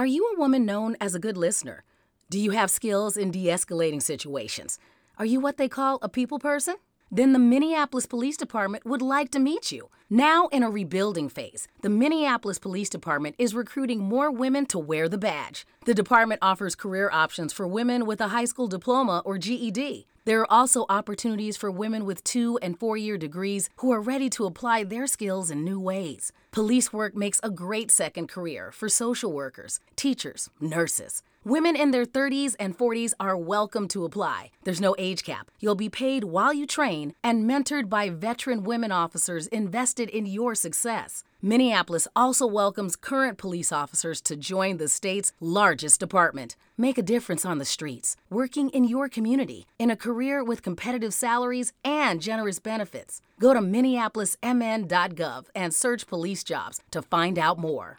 Are you a woman known as a good listener? Do you have skills in de escalating situations? Are you what they call a people person? Then the Minneapolis Police Department would like to meet you. Now, in a rebuilding phase, the Minneapolis Police Department is recruiting more women to wear the badge. The department offers career options for women with a high school diploma or GED. There are also opportunities for women with two and four year degrees who are ready to apply their skills in new ways. Police work makes a great second career for social workers, teachers, nurses. Women in their 30s and 40s are welcome to apply. There's no age cap. You'll be paid while you train and mentored by veteran women officers invested in your success. Minneapolis also welcomes current police officers to join the state's largest department. Make a difference on the streets, working in your community, in a career with competitive salaries and generous benefits. Go to minneapolismn.gov and search police jobs to find out more.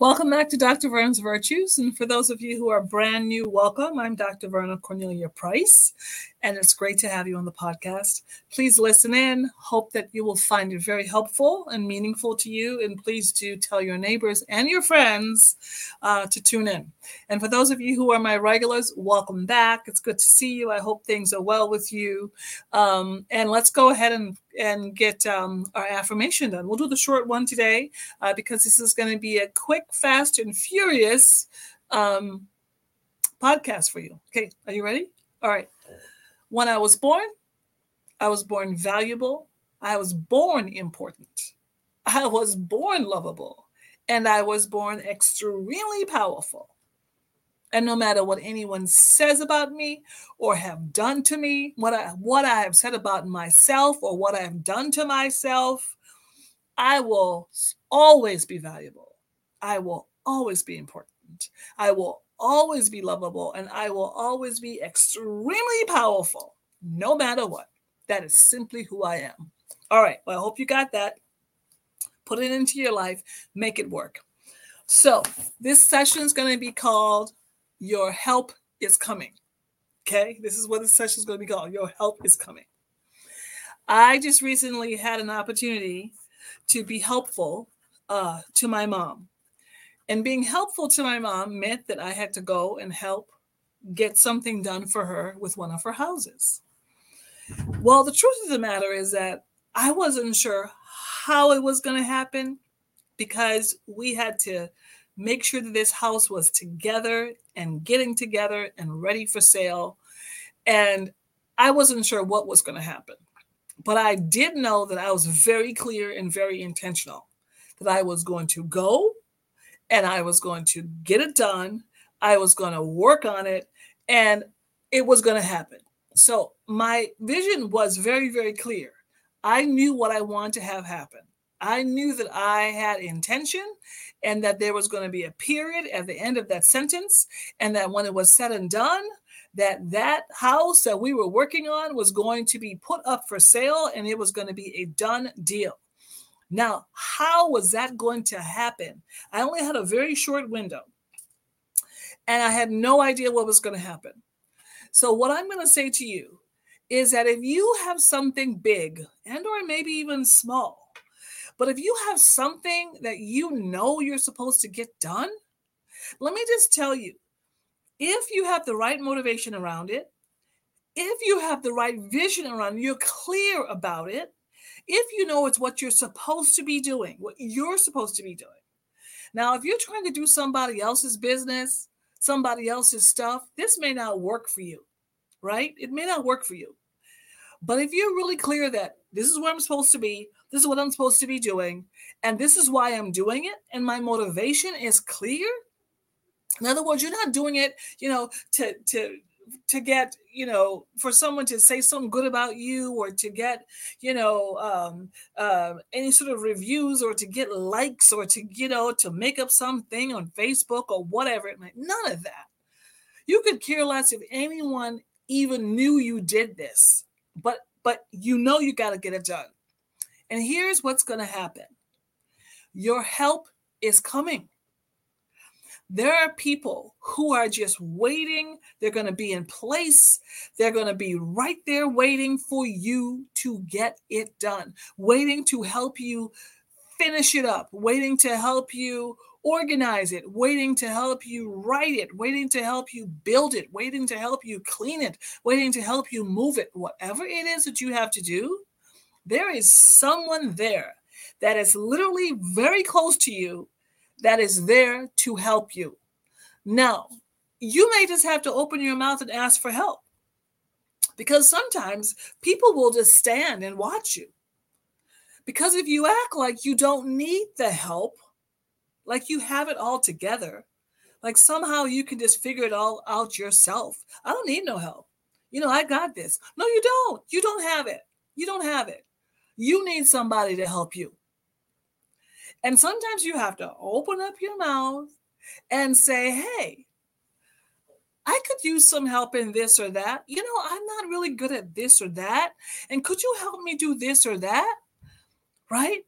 Welcome back to Dr. Verna's Virtues. And for those of you who are brand new, welcome. I'm Dr. Verna Cornelia Price, and it's great to have you on the podcast. Please listen in. Hope that you will find it very helpful and meaningful to you. And please do tell your neighbors and your friends uh, to tune in. And for those of you who are my regulars, welcome back. It's good to see you. I hope things are well with you. Um, and let's go ahead and and get um, our affirmation done. We'll do the short one today uh, because this is going to be a quick, fast, and furious um, podcast for you. Okay, are you ready? All right. When I was born, I was born valuable. I was born important. I was born lovable. And I was born extremely powerful. And no matter what anyone says about me or have done to me, what I what I have said about myself or what I have done to myself, I will always be valuable. I will always be important. I will always be lovable and I will always be extremely powerful no matter what. That is simply who I am. All right. Well, I hope you got that. Put it into your life, make it work. So, this session is going to be called your help is coming. Okay, this is what the session is going to be called. Your help is coming. I just recently had an opportunity to be helpful uh, to my mom. And being helpful to my mom meant that I had to go and help get something done for her with one of her houses. Well, the truth of the matter is that I wasn't sure how it was going to happen because we had to make sure that this house was together and getting together and ready for sale. And I wasn't sure what was going to happen. But I did know that I was very clear and very intentional that I was going to go and I was going to get it done. I was going to work on it and it was going to happen. So my vision was very, very clear. I knew what I wanted to have happen. I knew that I had intention and that there was going to be a period at the end of that sentence and that when it was said and done that that house that we were working on was going to be put up for sale and it was going to be a done deal now how was that going to happen? I only had a very short window and i had no idea what was going to happen. So what i'm going to say to you is that if you have something big and or maybe even small but if you have something that you know you're supposed to get done, let me just tell you if you have the right motivation around it, if you have the right vision around you're clear about it, if you know it's what you're supposed to be doing, what you're supposed to be doing. Now, if you're trying to do somebody else's business, somebody else's stuff, this may not work for you, right? It may not work for you. But if you're really clear that this is where I'm supposed to be, this is what I'm supposed to be doing, and this is why I'm doing it, and my motivation is clear. In other words, you're not doing it, you know, to to to get you know for someone to say something good about you or to get you know um, uh, any sort of reviews or to get likes or to you know to make up something on facebook or whatever it might none of that. You could care less if anyone even knew you did this but but you know you got to get it done. And here's what's going to happen. Your help is coming there are people who are just waiting. They're going to be in place. They're going to be right there waiting for you to get it done, waiting to help you finish it up, waiting to help you organize it, waiting to help you write it, waiting to help you build it, waiting to help you clean it, waiting to help you move it. Whatever it is that you have to do, there is someone there that is literally very close to you that is there to help you. Now, you may just have to open your mouth and ask for help because sometimes people will just stand and watch you. Because if you act like you don't need the help, like you have it all together, like somehow you can just figure it all out yourself. I don't need no help. You know, I got this. No, you don't. You don't have it. You don't have it. You need somebody to help you. And sometimes you have to open up your mouth and say, hey, I could use some help in this or that. You know, I'm not really good at this or that. And could you help me do this or that? Right?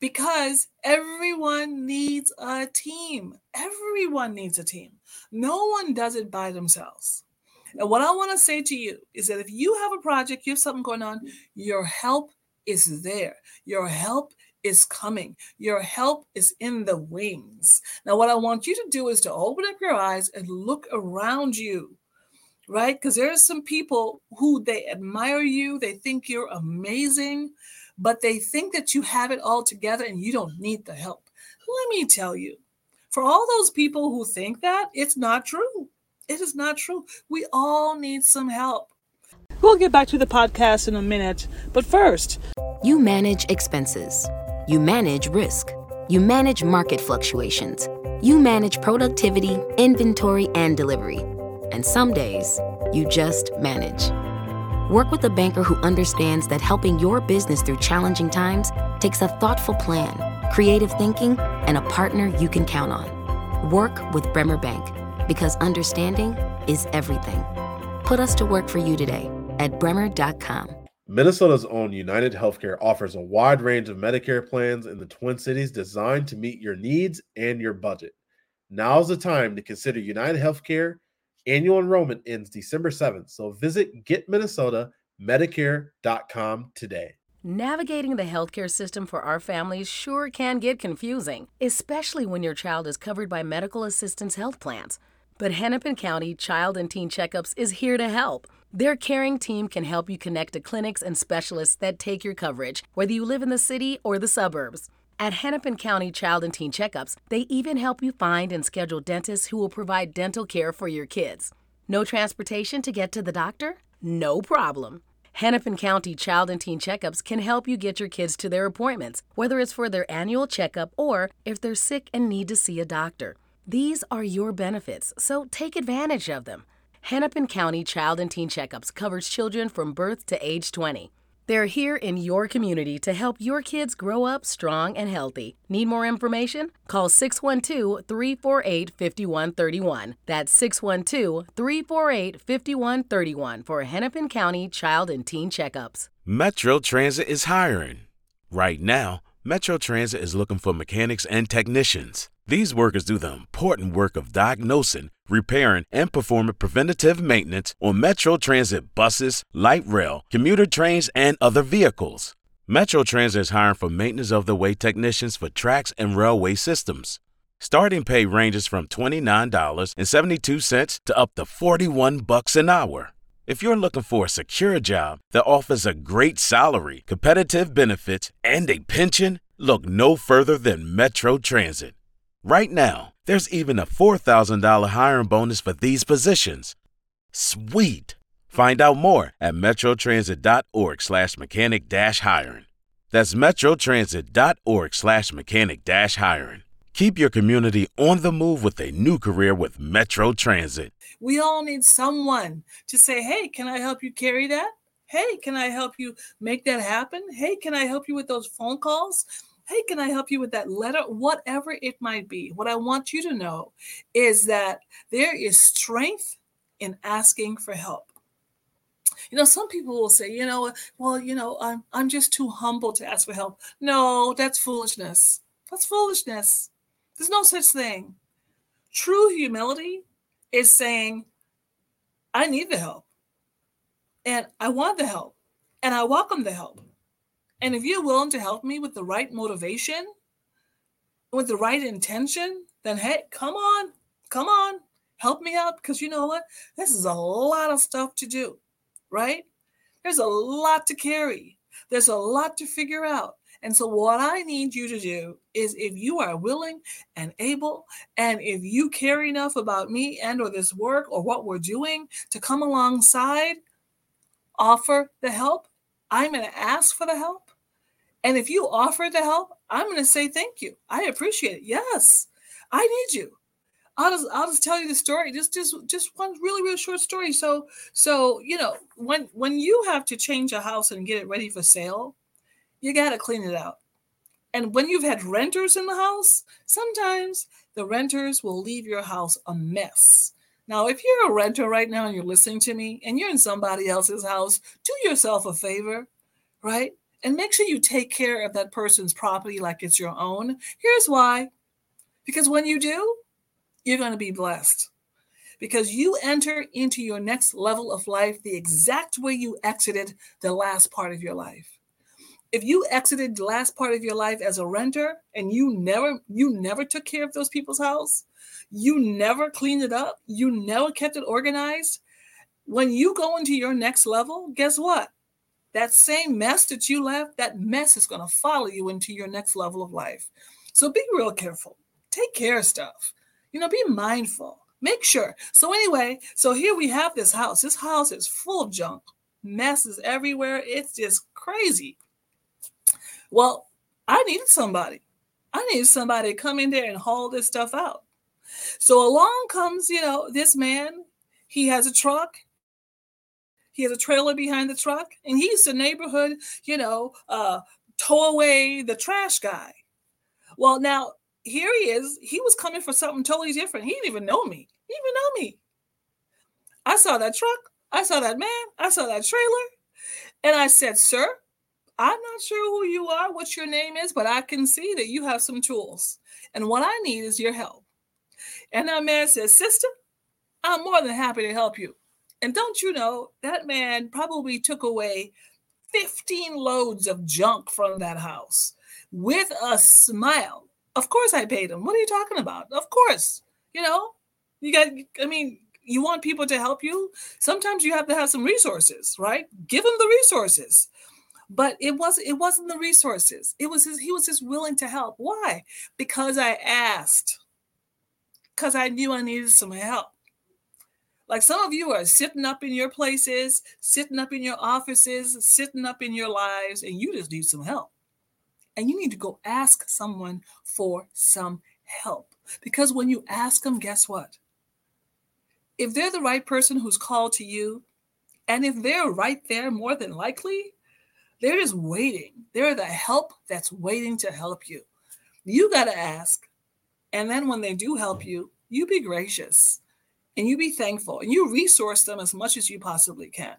Because everyone needs a team. Everyone needs a team. No one does it by themselves. And what I want to say to you is that if you have a project, you have something going on, your help is there. Your help is coming. Your help is in the wings. Now, what I want you to do is to open up your eyes and look around you, right? Because there are some people who they admire you, they think you're amazing, but they think that you have it all together and you don't need the help. Let me tell you, for all those people who think that, it's not true. It is not true. We all need some help. We'll get back to the podcast in a minute, but first, you manage expenses you manage risk. You manage market fluctuations. You manage productivity, inventory, and delivery. And some days, you just manage. Work with a banker who understands that helping your business through challenging times takes a thoughtful plan, creative thinking, and a partner you can count on. Work with Bremer Bank because understanding is everything. Put us to work for you today at bremer.com. Minnesota's own United Healthcare offers a wide range of Medicare plans in the Twin Cities designed to meet your needs and your budget. Now's the time to consider United Healthcare. Annual enrollment ends December 7th, so visit getminnesotamedicare.com today. Navigating the healthcare system for our families sure can get confusing, especially when your child is covered by medical assistance health plans. But Hennepin County Child and Teen Checkups is here to help. Their caring team can help you connect to clinics and specialists that take your coverage, whether you live in the city or the suburbs. At Hennepin County Child and Teen Checkups, they even help you find and schedule dentists who will provide dental care for your kids. No transportation to get to the doctor? No problem. Hennepin County Child and Teen Checkups can help you get your kids to their appointments, whether it's for their annual checkup or if they're sick and need to see a doctor. These are your benefits, so take advantage of them. Hennepin County Child and Teen Checkups covers children from birth to age 20. They're here in your community to help your kids grow up strong and healthy. Need more information? Call 612 348 5131. That's 612 348 5131 for Hennepin County Child and Teen Checkups. Metro Transit is hiring. Right now, Metro Transit is looking for mechanics and technicians. These workers do the important work of diagnosing, repairing, and performing preventative maintenance on Metro Transit buses, light rail, commuter trains, and other vehicles. Metro Transit is hiring for maintenance of the way technicians for tracks and railway systems. Starting pay ranges from $29.72 to up to 41 bucks an hour. If you're looking for a secure job that offers a great salary, competitive benefits, and a pension, look no further than Metro Transit. Right now, There's even a $4,000 hiring bonus for these positions. Sweet! Find out more at metrotransit.org slash mechanic dash hiring. That's metrotransit.org slash mechanic dash hiring. Keep your community on the move with a new career with Metro Transit. We all need someone to say, hey, can I help you carry that? Hey, can I help you make that happen? Hey, can I help you with those phone calls? Hey, can I help you with that letter? Whatever it might be. What I want you to know is that there is strength in asking for help. You know, some people will say, you know, well, you know, I'm I'm just too humble to ask for help. No, that's foolishness. That's foolishness. There's no such thing. True humility is saying, I need the help. And I want the help. And I welcome the help. And if you're willing to help me with the right motivation, with the right intention, then hey, come on, come on, help me out. Because you know what? This is a lot of stuff to do, right? There's a lot to carry, there's a lot to figure out. And so, what I need you to do is if you are willing and able, and if you care enough about me and or this work or what we're doing to come alongside, offer the help. I'm going to ask for the help. And if you offer the help, I'm going to say thank you. I appreciate it. Yes, I need you. I'll just I'll just tell you the story. Just just just one really really short story. So so you know when when you have to change a house and get it ready for sale, you got to clean it out. And when you've had renters in the house, sometimes the renters will leave your house a mess. Now, if you're a renter right now and you're listening to me and you're in somebody else's house, do yourself a favor, right? And make sure you take care of that person's property like it's your own. Here's why because when you do, you're going to be blessed. Because you enter into your next level of life the exact way you exited the last part of your life. If you exited the last part of your life as a renter and you never you never took care of those people's house, you never cleaned it up, you never kept it organized, when you go into your next level, guess what? That same mess that you left, that mess is going to follow you into your next level of life. So be real careful. Take care of stuff. You know, be mindful. Make sure. So, anyway, so here we have this house. This house is full of junk, messes everywhere. It's just crazy. Well, I needed somebody. I needed somebody to come in there and haul this stuff out. So along comes, you know, this man. He has a truck. He has a trailer behind the truck, and he's the neighborhood, you know, uh, tow away the trash guy. Well, now here he is. He was coming for something totally different. He didn't even know me. He didn't even know me. I saw that truck. I saw that man. I saw that trailer. And I said, Sir, I'm not sure who you are, what your name is, but I can see that you have some tools. And what I need is your help. And that man says, Sister, I'm more than happy to help you. And don't you know, that man probably took away 15 loads of junk from that house with a smile. Of course, I paid him. What are you talking about? Of course. You know, you got, I mean, you want people to help you. Sometimes you have to have some resources, right? Give them the resources. But it was it wasn't the resources. It was his, he was just willing to help. Why? Because I asked. Because I knew I needed some help. Like some of you are sitting up in your places, sitting up in your offices, sitting up in your lives, and you just need some help. And you need to go ask someone for some help. Because when you ask them, guess what? If they're the right person who's called to you, and if they're right there, more than likely, they're just waiting. They're the help that's waiting to help you. You got to ask. And then when they do help you, you be gracious and you be thankful and you resource them as much as you possibly can.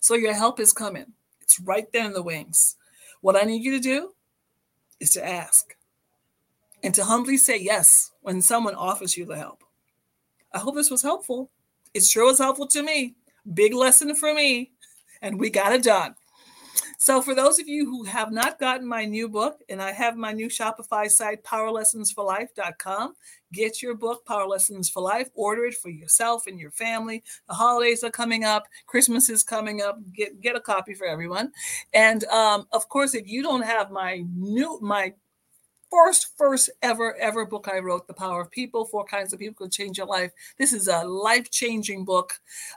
So your help is coming. It's right there in the wings. What I need you to do is to ask and to humbly say yes when someone offers you the help. I hope this was helpful. It sure was helpful to me. Big lesson for me. And we got it done. So, for those of you who have not gotten my new book, and I have my new Shopify site, powerlessonsforlife.com, get your book, Power Lessons for Life. Order it for yourself and your family. The holidays are coming up, Christmas is coming up. Get get a copy for everyone. And um, of course, if you don't have my new my first, first ever, ever book I wrote, The Power of People, Four Kinds of People Could Change Your Life. This is a life-changing book.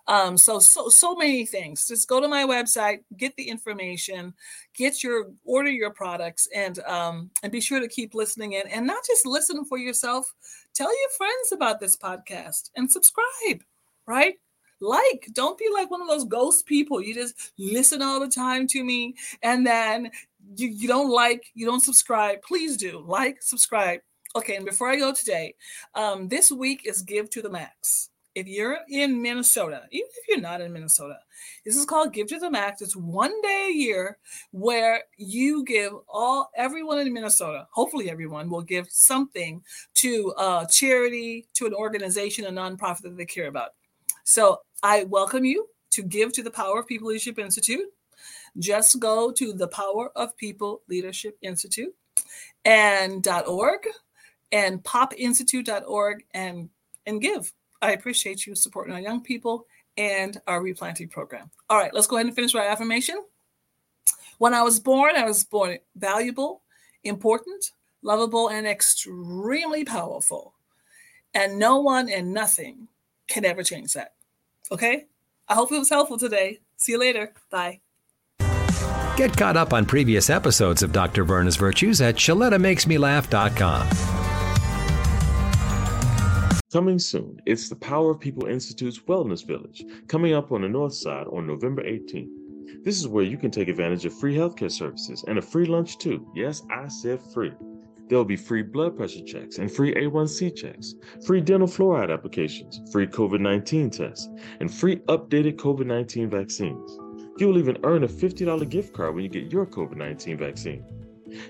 Um, so, so, so many things. Just go to my website, get the information, get your order your products, and um, and be sure to keep listening in. And not just listen for yourself. Tell your friends about this podcast and subscribe, right? like don't be like one of those ghost people you just listen all the time to me and then you, you don't like, you don't subscribe, please do like, subscribe. Okay, and before I go today, um, this week is Give to the Max. If you're in Minnesota, even if you're not in Minnesota, this is called Give to the Max. It's one day a year where you give all everyone in Minnesota, hopefully everyone will give something to a charity, to an organization, a nonprofit that they care about. So I welcome you to give to the Power of People Leadership Institute just go to the Power of People Leadership Institute and .org and popinstitute.org and and give. I appreciate you supporting our young people and our replanting program. All right, let's go ahead and finish our affirmation. When I was born, I was born valuable, important, lovable, and extremely powerful. And no one and nothing can ever change that. Okay? I hope it was helpful today. See you later. Bye. Get caught up on previous episodes of Dr. Verna's Virtues at ShelettaMakesMeLaugh.com. Coming soon, it's the Power of People Institute's Wellness Village, coming up on the north side on November 18th. This is where you can take advantage of free healthcare services and a free lunch too. Yes, I said free. There will be free blood pressure checks and free A1C checks, free dental fluoride applications, free COVID 19 tests, and free updated COVID 19 vaccines. You will even earn a $50 gift card when you get your COVID 19 vaccine.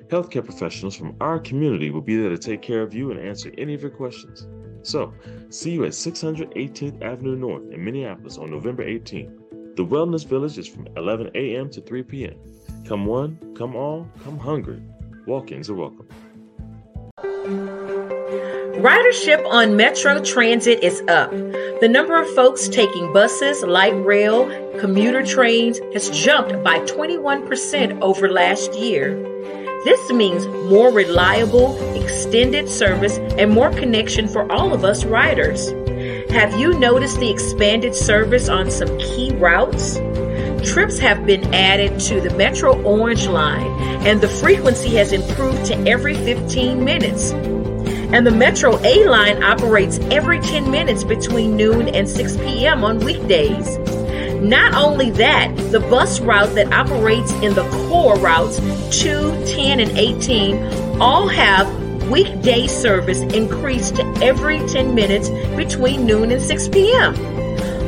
Healthcare professionals from our community will be there to take care of you and answer any of your questions. So, see you at 618th Avenue North in Minneapolis on November 18th. The Wellness Village is from 11 a.m. to 3 p.m. Come one, come all, come hungry. Walk ins are welcome. Ridership on Metro Transit is up. The number of folks taking buses, light rail, commuter trains has jumped by 21% over last year. This means more reliable, extended service and more connection for all of us riders. Have you noticed the expanded service on some key routes? Trips have been added to the Metro Orange line, and the frequency has improved to every 15 minutes and the Metro A line operates every 10 minutes between noon and 6 p.m. on weekdays. Not only that, the bus route that operates in the core routes 2, 10, and 18 all have weekday service increased to every 10 minutes between noon and 6 p.m.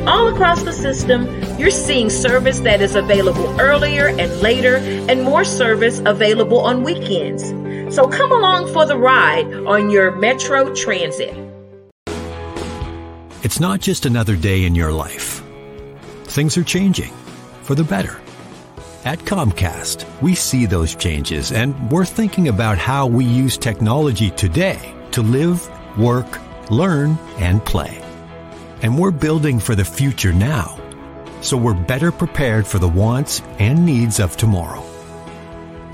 All across the system, you're seeing service that is available earlier and later, and more service available on weekends. So come along for the ride on your Metro Transit. It's not just another day in your life. Things are changing for the better. At Comcast, we see those changes and we're thinking about how we use technology today to live, work, learn, and play. And we're building for the future now, so we're better prepared for the wants and needs of tomorrow.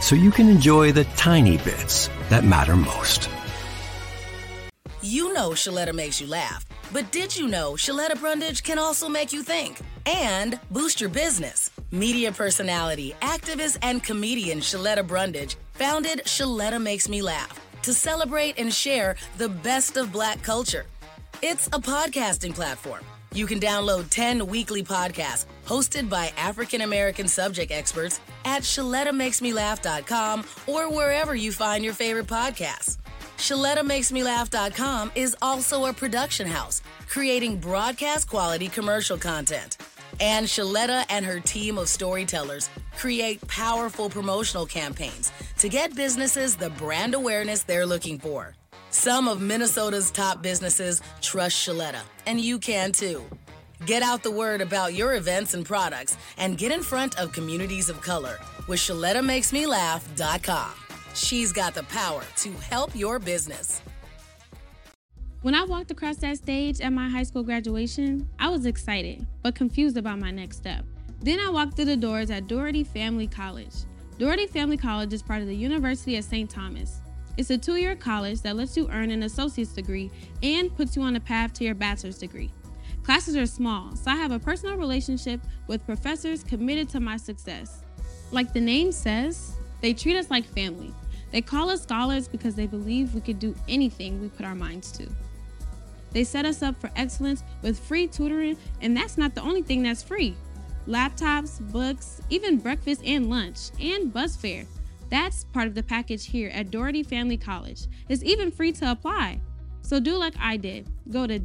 so you can enjoy the tiny bits that matter most. You know Sheletta makes you laugh, but did you know Sheletta Brundidge can also make you think and boost your business? Media personality, activist, and comedian Sheletta Brundidge founded Sheletta Makes Me Laugh to celebrate and share the best of black culture. It's a podcasting platform you can download 10 weekly podcasts hosted by African American subject experts at ShelettaMakesMeLaugh.com or wherever you find your favorite podcasts. ShelettaMakesMeLaugh.com is also a production house creating broadcast quality commercial content. And Sheletta and her team of storytellers create powerful promotional campaigns to get businesses the brand awareness they're looking for. Some of Minnesota's top businesses trust Sheletta, and you can too. Get out the word about your events and products and get in front of communities of color with ShelettaMakesMeLaugh.com. She's got the power to help your business. When I walked across that stage at my high school graduation, I was excited, but confused about my next step. Then I walked through the doors at Dougherty Family College. Dougherty Family College is part of the University of St. Thomas. It's a two year college that lets you earn an associate's degree and puts you on a path to your bachelor's degree. Classes are small, so I have a personal relationship with professors committed to my success. Like the name says, they treat us like family. They call us scholars because they believe we could do anything we put our minds to. They set us up for excellence with free tutoring, and that's not the only thing that's free. Laptops, books, even breakfast and lunch, and bus fare. That's part of the package here at Dougherty Family College. It's even free to apply. So do like I did. Go to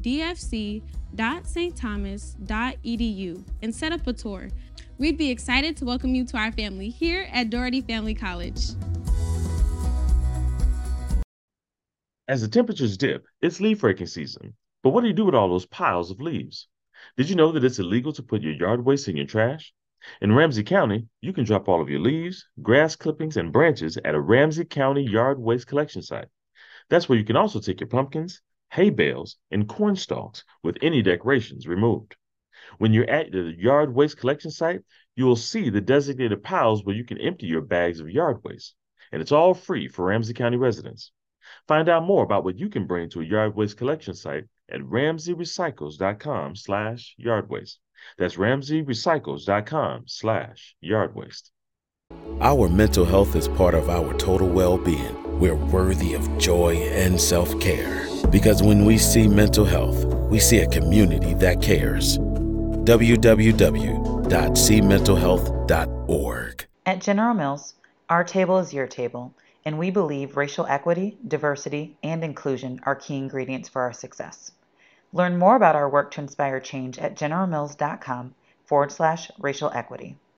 dfc.stthomas.edu and set up a tour. We'd be excited to welcome you to our family here at Dougherty Family College. As the temperatures dip, it's leaf raking season. But what do you do with all those piles of leaves? Did you know that it's illegal to put your yard waste in your trash? In Ramsey County, you can drop all of your leaves, grass clippings, and branches at a Ramsey County yard waste collection site. That's where you can also take your pumpkins, hay bales, and corn stalks with any decorations removed. When you're at the yard waste collection site, you will see the designated piles where you can empty your bags of yard waste, and it's all free for Ramsey County residents. Find out more about what you can bring to a yard waste collection site at ramseyrecycles.com slash yard waste. That's ramseyrecycles.com slash yard waste. Our mental health is part of our total well being. We're worthy of joy and self care. Because when we see mental health, we see a community that cares. www.cmentalhealth.org. At General Mills, our table is your table, and we believe racial equity, diversity, and inclusion are key ingredients for our success. Learn more about our work to inspire change at generalmills.com forward slash racial equity.